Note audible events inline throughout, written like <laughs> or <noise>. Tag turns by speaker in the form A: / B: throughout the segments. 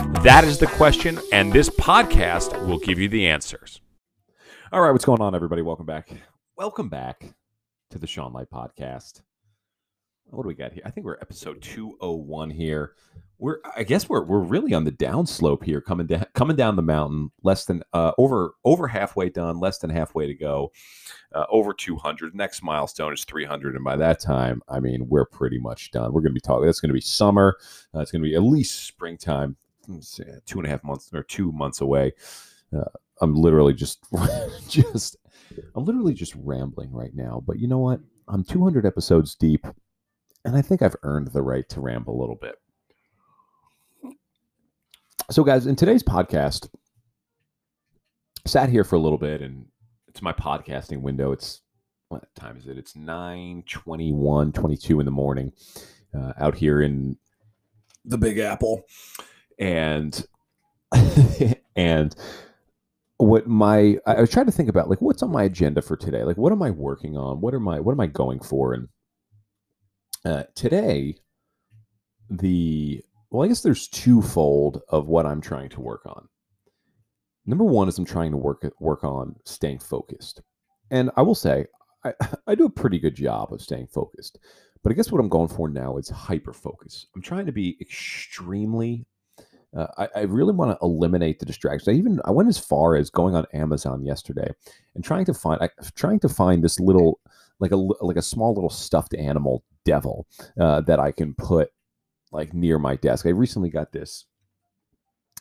A: That is the question, and this podcast will give you the answers. All right, what's going on, everybody? Welcome back. Welcome back to the Sean Light Podcast. What do we got here? I think we're episode 201 here. We're I guess we're we're really on the downslope here, coming down coming down the mountain, less than uh over over halfway done, less than halfway to go. Uh, over 200. Next milestone is 300, and by that time, I mean we're pretty much done. We're going to be talking. That's going to be summer. Uh, it's going to be at least springtime two and a half months or two months away. Uh, I'm literally just, <laughs> just, I'm literally just rambling right now. But you know what? I'm 200 episodes deep, and I think I've earned the right to ramble a little bit. So, guys, in today's podcast, sat here for a little bit, and it's my podcasting window. It's what time is it? It's 9 21, 22 in the morning uh, out here in the Big Apple and <laughs> and what my I was trying to think about like what's on my agenda for today? Like what am I working on? What am I what am I going for? And uh, today the well I guess there's twofold of what I'm trying to work on. Number one is I'm trying to work work on staying focused. And I will say I, <laughs> I do a pretty good job of staying focused but I guess what I'm going for now is hyper focus. I'm trying to be extremely uh, I, I, really want to eliminate the distractions. I even I went as far as going on Amazon yesterday and trying to find I, trying to find this little like a like a small little stuffed animal devil uh, that I can put like near my desk. I recently got this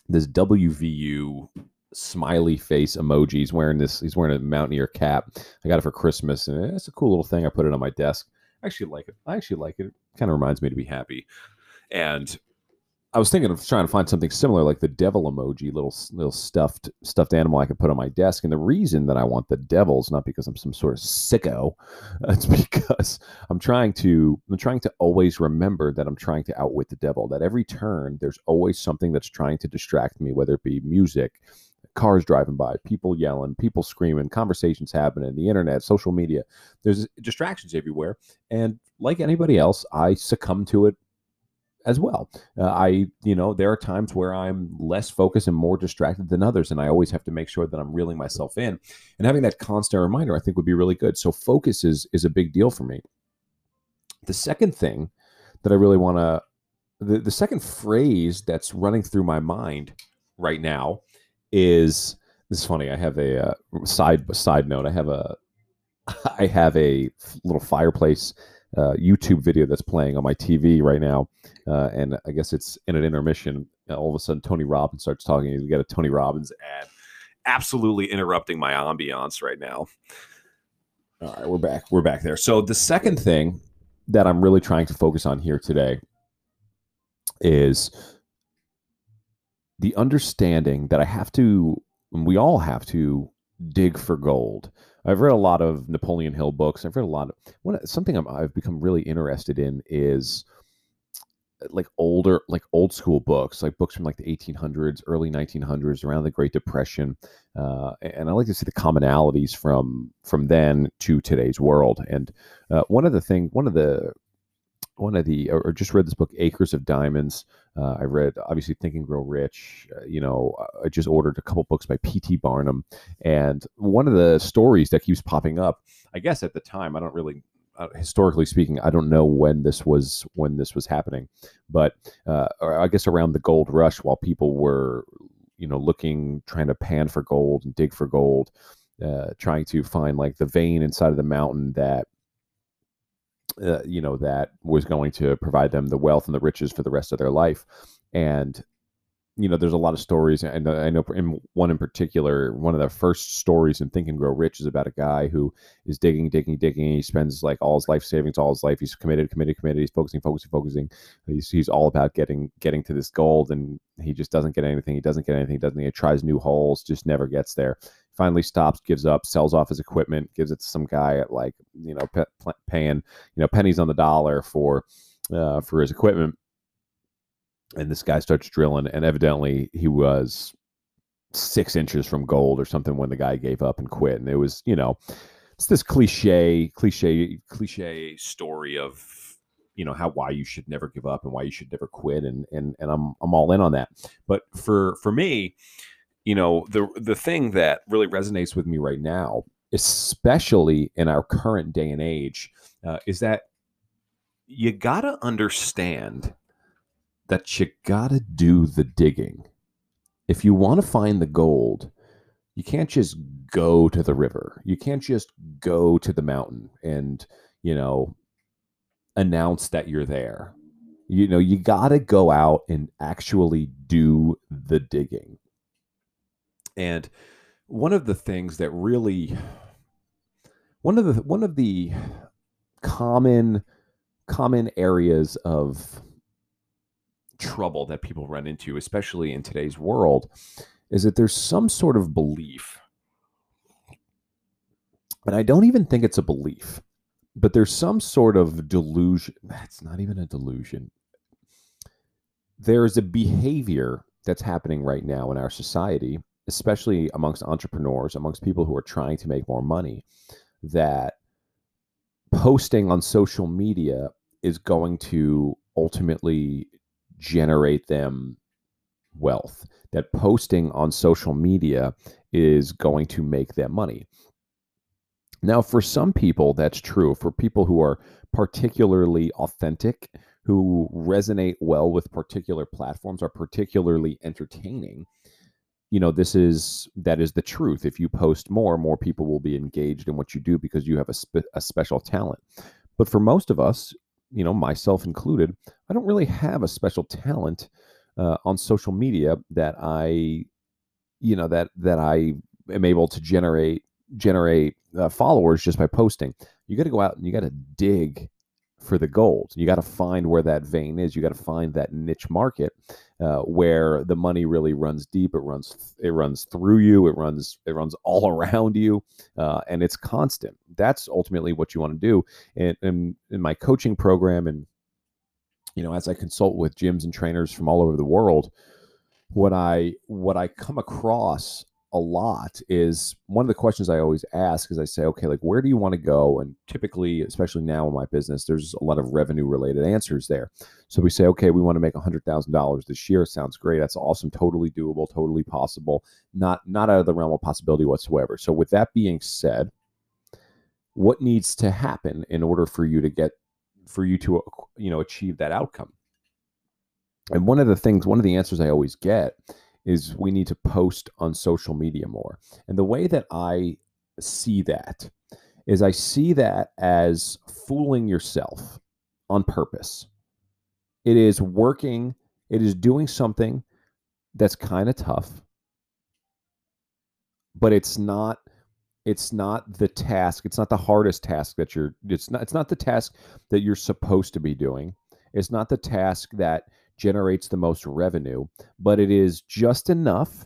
A: this WVU smiley face emoji. He's wearing this. He's wearing a mountaineer cap. I got it for Christmas, and it's a cool little thing. I put it on my desk. I actually like it. I actually like it. It kind of reminds me to be happy. And I was thinking of trying to find something similar, like the devil emoji, little little stuffed stuffed animal I could put on my desk. And the reason that I want the devil is not because I'm some sort of sicko. <laughs> It's because I'm trying to I'm trying to always remember that I'm trying to outwit the devil. That every turn there's always something that's trying to distract me, whether it be music, cars driving by, people yelling, people screaming, conversations happening, the internet, social media. There's distractions everywhere, and like anybody else, I succumb to it as well. Uh, I, you know, there are times where I'm less focused and more distracted than others, and I always have to make sure that I'm reeling myself in. And having that constant reminder, I think, would be really good. So focus is is a big deal for me. The second thing that I really want to, the, the second phrase that's running through my mind right now is this is funny. I have a uh, side side note. I have a <laughs> I have a little fireplace uh, YouTube video that's playing on my TV right now, uh, and I guess it's in an intermission. All of a sudden, Tony Robbins starts talking. You get a Tony Robbins ad, absolutely interrupting my ambiance right now. All right, we're back. We're back there. So the second thing that I'm really trying to focus on here today is the understanding that I have to, we all have to dig for gold. I've read a lot of Napoleon Hill books. I've read a lot of what something i have become really interested in is uh, like older, like old school books, like books from like the 1800s, early 1900s, around the Great Depression, uh, and I like to see the commonalities from from then to today's world. And uh, one of the thing, one of the one of the or, just read this book acres of diamonds. Uh, i read obviously think and grow rich. Uh, you know i just ordered a couple books by pt barnum. And one of the stories that keeps popping up i guess at the time i don't really uh, historically speaking i don't know when this was when this was happening. But uh, i guess around the gold rush while people were you know looking trying to pan for gold and dig for gold uh, trying to find like the vein inside of the mountain that uh, you know, that was going to provide them the wealth and the riches for the rest of their life. And you know, there's a lot of stories, and I know in one in particular, one of the first stories in Think and Grow Rich is about a guy who is digging, digging, digging. He spends like all his life savings, all his life. He's committed, committed, committed. He's focusing, focusing, focusing. He's he's all about getting getting to this gold, and he just doesn't get anything. He doesn't get anything. Doesn't. He tries new holes, just never gets there. Finally stops, gives up, sells off his equipment, gives it to some guy at like you know pe- paying you know pennies on the dollar for uh, for his equipment and this guy starts drilling, and evidently he was six inches from gold or something when the guy gave up and quit. And it was, you know, it's this cliche, cliche, cliche story of you know how why you should never give up and why you should never quit and and and I'm I'm all in on that. But for for me, you know, the the thing that really resonates with me right now, especially in our current day and age, uh, is that you got to understand that you got to do the digging. If you want to find the gold, you can't just go to the river. You can't just go to the mountain and, you know, announce that you're there. You know, you got to go out and actually do the digging. And one of the things that really one of the one of the common common areas of trouble that people run into, especially in today's world, is that there's some sort of belief. And I don't even think it's a belief, but there's some sort of delusion. That's not even a delusion. There's a behavior that's happening right now in our society, especially amongst entrepreneurs, amongst people who are trying to make more money, that posting on social media is going to ultimately generate them wealth, that posting on social media is going to make them money. Now, for some people, that's true. For people who are particularly authentic, who resonate well with particular platforms, are particularly entertaining, you know, this is that is the truth. If you post more, more people will be engaged in what you do because you have a, spe- a special talent. But for most of us, you know, myself included, I don't really have a special talent uh, on social media that I, you know, that that I am able to generate generate uh, followers just by posting. You got to go out and you got to dig for the gold. You got to find where that vein is. You got to find that niche market uh, where the money really runs deep. It runs it runs through you. It runs it runs <laughs> all around you, uh, and it's constant. That's ultimately what you want to do. And, and in my coaching program, and you know, as I consult with gyms and trainers from all over the world, what I what I come across a lot is one of the questions I always ask is I say, okay, like where do you want to go? And typically, especially now in my business, there's a lot of revenue related answers there. So we say, okay, we want to make $100,000 this year. Sounds great. That's awesome. Totally doable, totally possible. Not not out of the realm of possibility whatsoever. So with that being said, what needs to happen in order for you to get for you to you know achieve that outcome? And one of the things, one of the answers I always get is we need to post on social media more. And the way that I see that is I see that as fooling yourself on purpose. It is working, it is doing something that's kind of tough, but it's not it's not the task it's not the hardest task that you're it's not it's not the task that you're supposed to be doing it's not the task that generates the most revenue, but it is just enough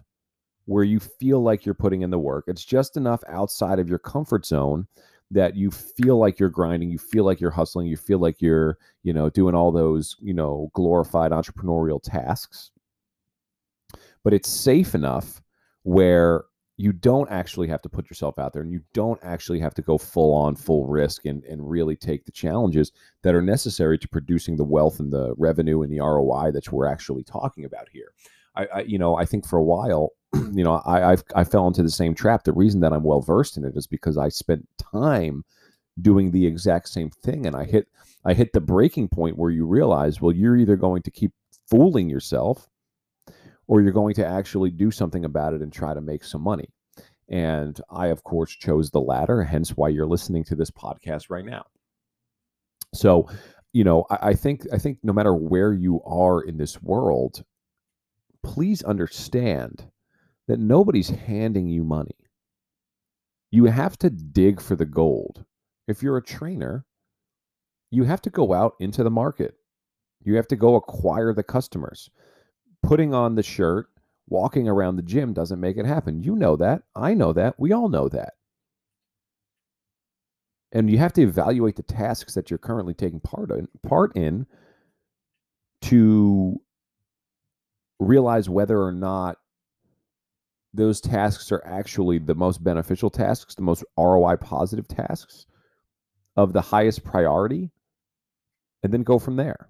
A: where you feel like you're putting in the work. It's just enough outside of your comfort zone that you feel like you're grinding, you feel like you're hustling, you feel like you're, you know, doing all those, you know, glorified entrepreneurial tasks. But it's safe enough where you don't actually have to put yourself out there and you don't actually have to go full on full risk and, and really take the challenges that are necessary to producing the wealth and the revenue and the roi that we're actually talking about here. I, I you know i think for a while <clears throat> you know I, I've, I fell into the same trap. The reason that i'm well versed in it is because i spent time doing the exact same thing and i hit i hit the breaking point where you realize well you're either going to keep fooling yourself or you're going to actually do something about it and try to make some money. And I, of course, chose the latter, hence why you're listening to this podcast right now. So, you know, I, I think I think no matter where you are in this world, please understand that nobody's handing you money. You have to dig for the gold. If you're a trainer, you have to go out into the market. You have to go acquire the customers. Putting on the shirt, walking around the gym doesn't make it happen. You know that. I know that. We all know that. And you have to evaluate the tasks that you're currently taking part in, part in to realize whether or not those tasks are actually the most beneficial tasks, the most ROI positive tasks of the highest priority, and then go from there.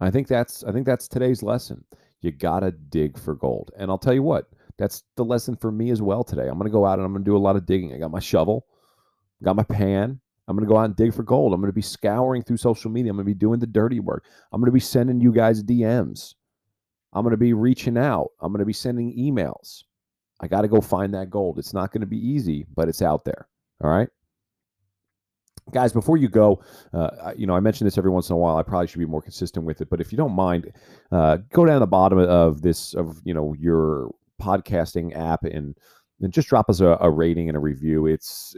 A: I think that's I think that's today's lesson. You gotta dig for gold. And I'll tell you what, that's the lesson for me as well today. I'm gonna go out and I'm gonna do a lot of digging. I got my shovel, got my pan. I'm gonna go out and dig for gold. I'm gonna be scouring through social media. I'm gonna be doing the dirty work. I'm gonna be sending you guys DMs. I'm to be reaching out. I'm to be sending emails. I got to go find that gold. It's not to be easy, but it's out there. All right. Guys, before you go, uh, you know, I mention this every once in a while. I probably should be more consistent with it, but if you don't mind, uh, go down the bottom of this, of, you know, your podcasting app and, and just drop us a, a rating and a review. It's,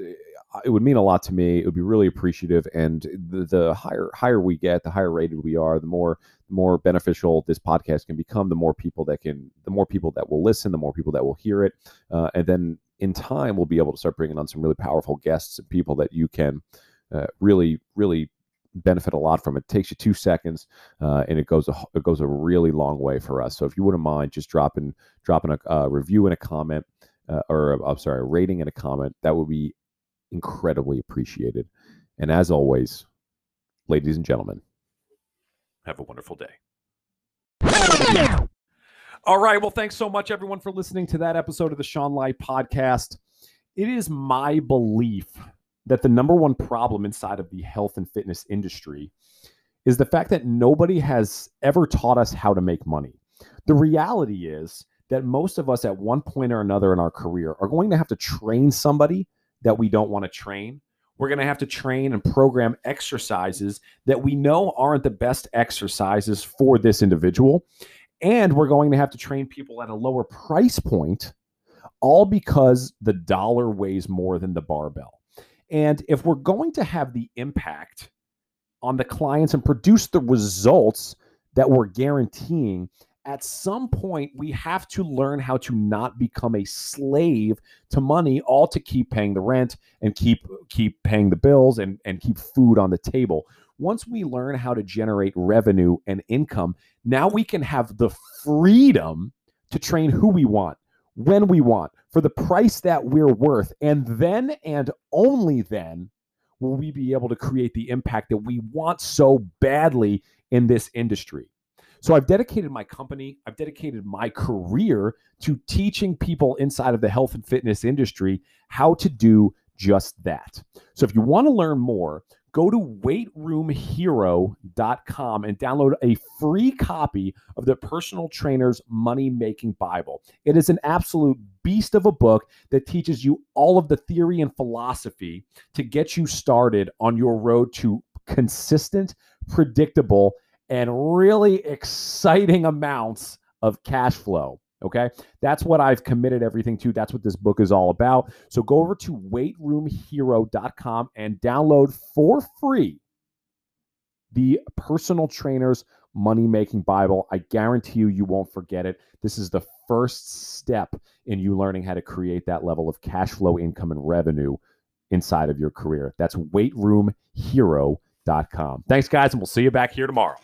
A: it would mean a lot to me. It would be really appreciative. And the, the higher higher we get, the higher rated we are, the more the more beneficial this podcast can become. The more people that can, the more people that will listen, the more people that will hear it, uh, and then in time we'll be able to start bringing on some really powerful guests and people that you can uh, really really benefit a lot from it. it takes you two seconds, uh, and it goes a it goes a really long way for us. So if you wouldn't mind just dropping dropping a uh, review and a comment, uh, or I'm sorry, a rating and a comment, that would be incredibly appreciated. And as always, ladies and gentlemen, have a wonderful day. All right. Well, thanks so much, everyone, for listening to that episode of the Sean Light podcast. It is my belief that the number one problem inside of the health and fitness industry is the fact that nobody has ever taught us how to make money. The reality is that most of us, at one point or another in our career, are going to have to train somebody that we don't want to train. We're going to have to train and program exercises that we know aren't the best exercises for this individual. And we're going to have to train people at a lower price point, all because the dollar weighs more than the barbell. And if we're going to have the impact on the clients and produce the results that we're guaranteeing, at some point we have to learn how to not become a slave to money all to keep paying the rent and keep keep paying the bills and and keep food on the table. Once we learn how to generate revenue and income now we can have the freedom to train who we want when we want for the price that we're worth and then and only then will we be able to create the impact that we want so badly in this industry so I've dedicated my company, I've dedicated my career to teaching people inside of the health and fitness industry how to do just that. So if you want to learn more, go to weightroomhero.com and download a free copy of the personal trainer's money making bible it is an absolute beast of a book that teaches you all of the theory and philosophy to get you started on your road to consistent predictable and really exciting amounts of cash flow. Okay. That's what I've committed everything to. That's what this book is all about. So go over to weightroomhero.com and download for free the personal trainer's money making Bible. I guarantee you, you won't forget it. This is the first step in you learning how to create that level of cash flow, income, and revenue inside of your career. That's weightroomhero.com. Thanks, guys, and we'll see you back here tomorrow.